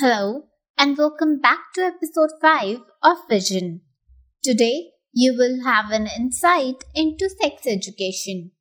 Hello, and welcome back to episode 5 of Vision. Today, you will have an insight into sex education.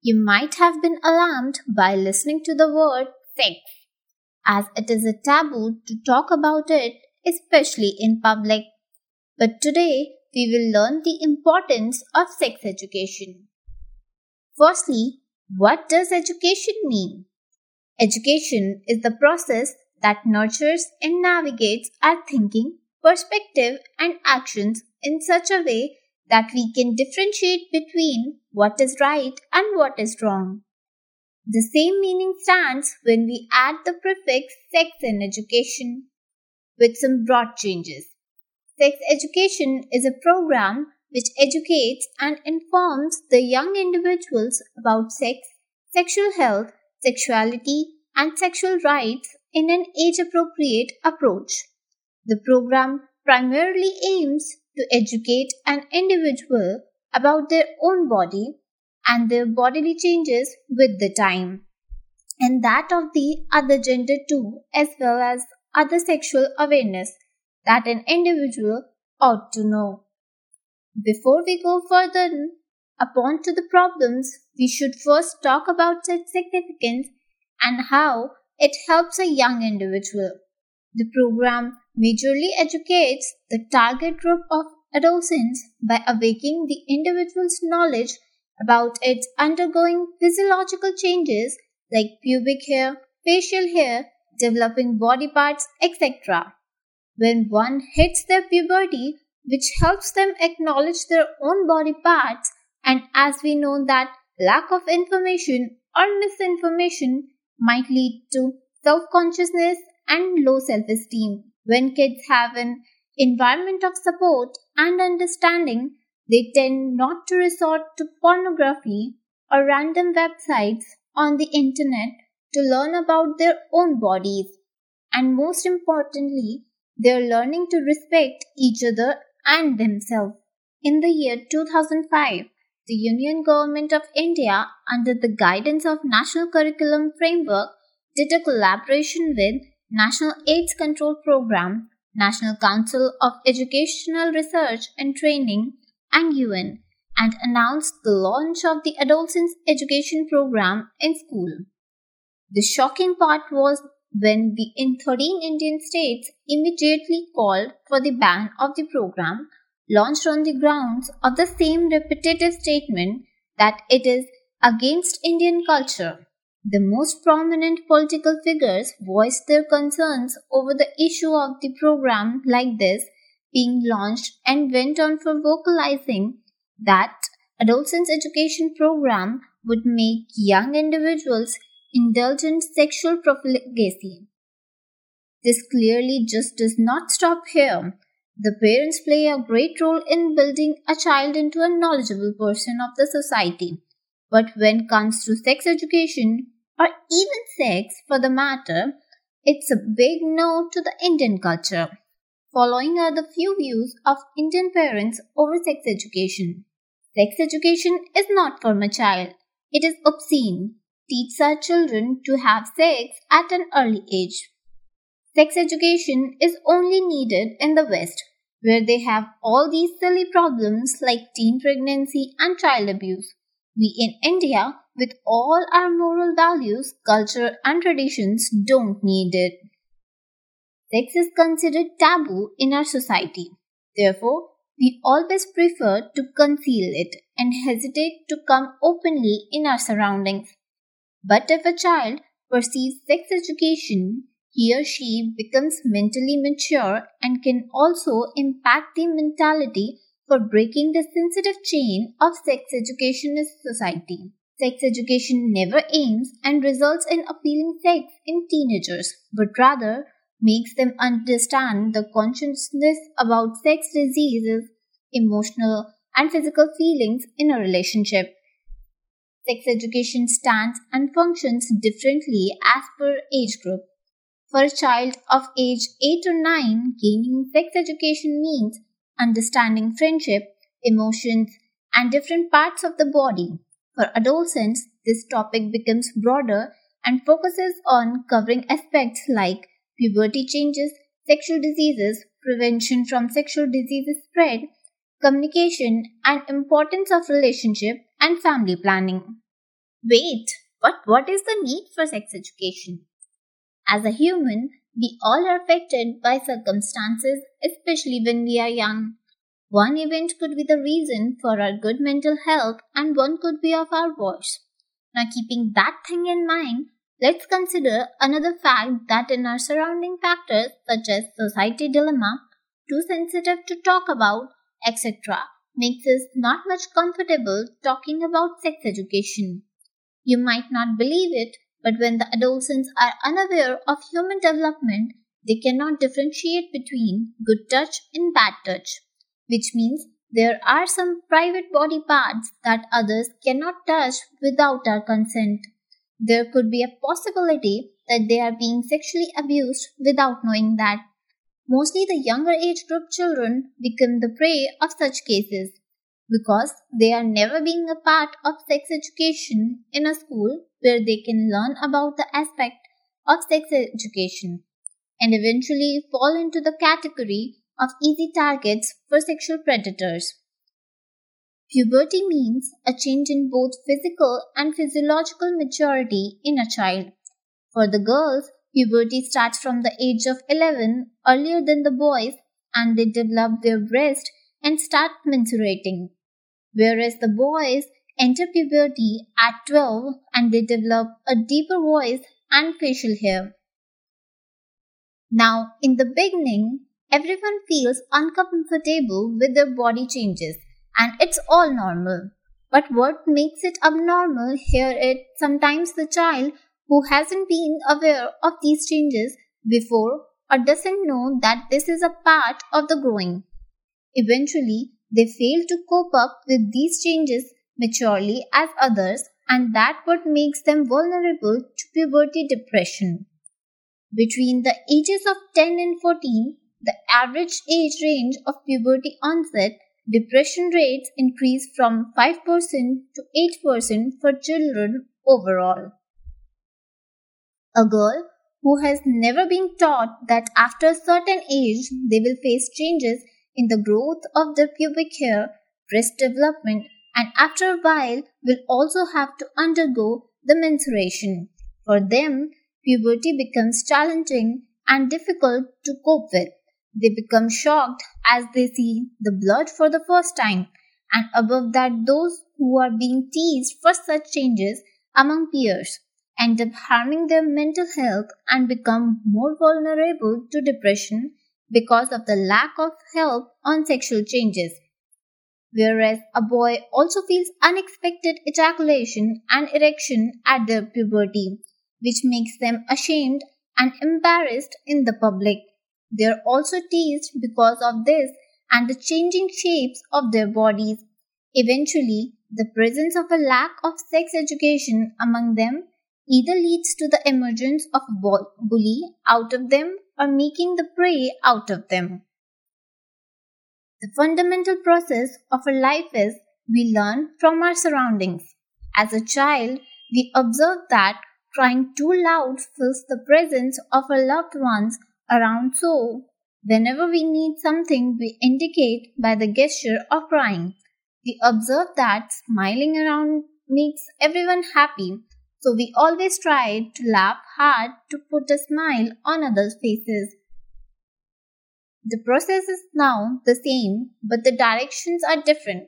You might have been alarmed by listening to the word sex, as it is a taboo to talk about it, especially in public. But today, we will learn the importance of sex education. Firstly, what does education mean? Education is the process that nurtures and navigates our thinking, perspective, and actions in such a way that we can differentiate between what is right and what is wrong. The same meaning stands when we add the prefix sex in education, with some broad changes. Sex education is a program which educates and informs the young individuals about sex, sexual health, sexuality, and sexual rights in an age appropriate approach. The program primarily aims to educate an individual about their own body and their bodily changes with the time, and that of the other gender too, as well as other sexual awareness that an individual ought to know. Before we go further upon to the problems, we should first talk about its significance and how it helps a young individual. The program majorly educates the target group of adolescents by awakening the individual's knowledge about its undergoing physiological changes like pubic hair, facial hair, developing body parts, etc. When one hits their puberty, which helps them acknowledge their own body parts, and as we know that lack of information or misinformation might lead to self consciousness and low self esteem. When kids have an environment of support and understanding, they tend not to resort to pornography or random websites on the internet to learn about their own bodies. And most importantly, they are learning to respect each other and themselves. In the year 2005, the Union Government of India, under the guidance of National Curriculum Framework, did a collaboration with National AIDS Control Program, National Council of Educational Research and Training, and UN, and announced the launch of the Adolescent Education Program in school. The shocking part was when the in 13 Indian states immediately called for the ban of the program launched on the grounds of the same repetitive statement that it is against Indian culture. The most prominent political figures voiced their concerns over the issue of the program like this being launched and went on for vocalizing that adolescent education program would make young individuals indulge in sexual profligacy. This clearly just does not stop here. The parents play a great role in building a child into a knowledgeable person of the society. But when it comes to sex education, or even sex for the matter, it's a big no to the Indian culture. Following are the few views of Indian parents over sex education. Sex education is not for my child. It is obscene. Teach our children to have sex at an early age. Sex education is only needed in the West, where they have all these silly problems like teen pregnancy and child abuse. We in India, with all our moral values, culture, and traditions, don't need it. Sex is considered taboo in our society. Therefore, we always prefer to conceal it and hesitate to come openly in our surroundings. But if a child perceives sex education, he or she becomes mentally mature and can also impact the mentality for breaking the sensitive chain of sex education in society. Sex education never aims and results in appealing sex in teenagers, but rather makes them understand the consciousness about sex diseases, emotional and physical feelings in a relationship. Sex education stands and functions differently as per age group. For a child of age 8 or 9, gaining sex education means understanding friendship, emotions, and different parts of the body. For adolescents, this topic becomes broader and focuses on covering aspects like puberty changes, sexual diseases, prevention from sexual diseases spread, communication, and importance of relationship and family planning. Wait, but what is the need for sex education? As a human, we all are affected by circumstances, especially when we are young. One event could be the reason for our good mental health, and one could be of our voice. Now, keeping that thing in mind, let's consider another fact that in our surrounding factors, such as society dilemma, too sensitive to talk about, etc., makes us not much comfortable talking about sex education. You might not believe it, but when the adolescents are unaware of human development, they cannot differentiate between good touch and bad touch, which means there are some private body parts that others cannot touch without our consent. There could be a possibility that they are being sexually abused without knowing that. Mostly the younger age group children become the prey of such cases because they are never being a part of sex education in a school where they can learn about the aspect of sex education and eventually fall into the category of easy targets for sexual predators. Puberty means a change in both physical and physiological maturity in a child. For the girls, puberty starts from the age of 11 earlier than the boys and they develop their breast and start mensurating whereas the boys enter puberty at 12 and they develop a deeper voice and facial hair. Now, in the beginning, everyone feels uncomfortable with their body changes and it's all normal. But what makes it abnormal here is sometimes the child who hasn't been aware of these changes before or doesn't know that this is a part of the growing. Eventually, they fail to cope up with these changes maturely as others, and that what makes them vulnerable to puberty depression. Between the ages of 10 and 14, the average age range of puberty onset, depression rates increase from 5% to 8% for children overall. A girl who has never been taught that after a certain age they will face changes in the growth of their pubic hair, breast development, and after a while will also have to undergo the menstruation. For them, puberty becomes challenging and difficult to cope with. They become shocked as they see the blood for the first time, and above that, those who are being teased for such changes among peers end up harming their mental health and become more vulnerable to depression because of the lack of help on sexual changes. Whereas a boy also feels unexpected ejaculation and erection at their puberty, which makes them ashamed and embarrassed in the public. They are also teased because of this and the changing shapes of their bodies. Eventually, the presence of a lack of sex education among them either leads to the emergence of a bully out of them or making the prey out of them. The fundamental process of a life is we learn from our surroundings. As a child, we observe that crying too loud fills the presence of our loved ones around so whenever we need something we indicate by the gesture of crying. We observe that smiling around makes everyone happy so we always try to laugh hard to put a smile on others' faces. The process is now the same, but the directions are different.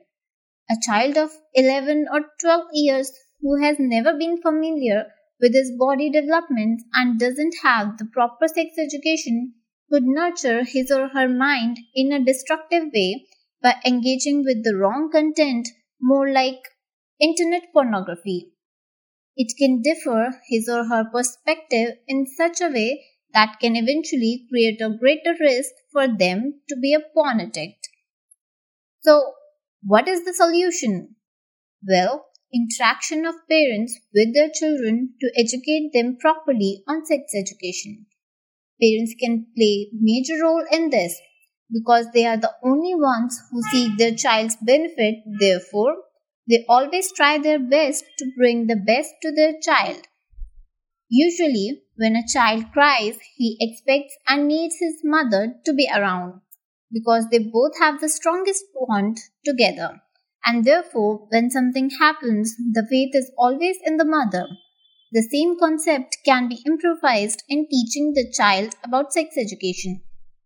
A child of 11 or 12 years who has never been familiar with his body development and doesn't have the proper sex education could nurture his or her mind in a destructive way by engaging with the wrong content, more like internet pornography. It can differ his or her perspective in such a way that can eventually create a greater risk for them to be a porn addict. So, what is the solution? Well, interaction of parents with their children to educate them properly on sex education. Parents can play major role in this because they are the only ones who see their child's benefit. Therefore, they always try their best to bring the best to their child. Usually, when a child cries, he expects and needs his mother to be around because they both have the strongest bond together. And therefore, when something happens, the faith is always in the mother. The same concept can be improvised in teaching the child about sex education.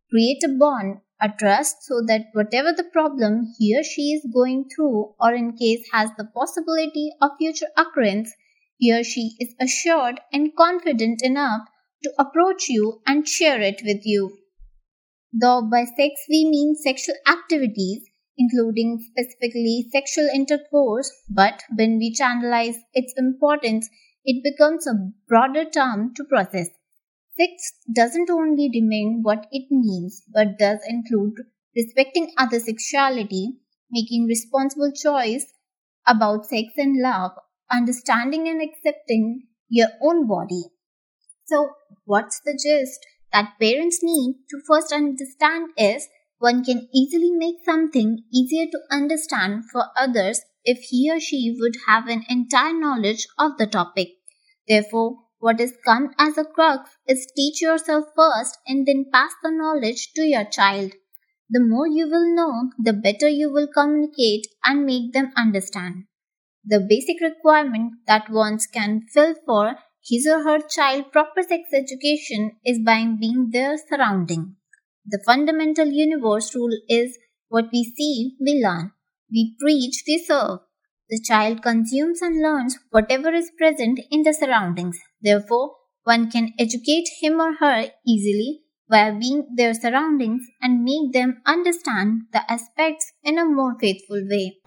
Create a bond, a trust, so that whatever the problem he or she is going through, or in case has the possibility of future occurrence, he or she is assured and confident enough to approach you and share it with you. Though by sex we mean sexual activities, including specifically sexual intercourse, but when we channelize its importance, it becomes a broader term to process. Sex doesn't only remain what it means, but does include respecting other sexuality, making responsible choice about sex and love, understanding and accepting your own body. So, what's the gist that parents need to first understand is one can easily make something easier to understand for others if he or she would have an entire knowledge of the topic. Therefore, what is come as a crux is teach yourself first and then pass the knowledge to your child. The more you will know, the better you will communicate and make them understand. The basic requirement that one can fill for his or her child proper sex education is by being their surrounding. The fundamental universe rule is what we see, we learn. We preach, we serve. The child consumes and learns whatever is present in the surroundings. Therefore, one can educate him or her easily by being their surroundings and make them understand the aspects in a more faithful way.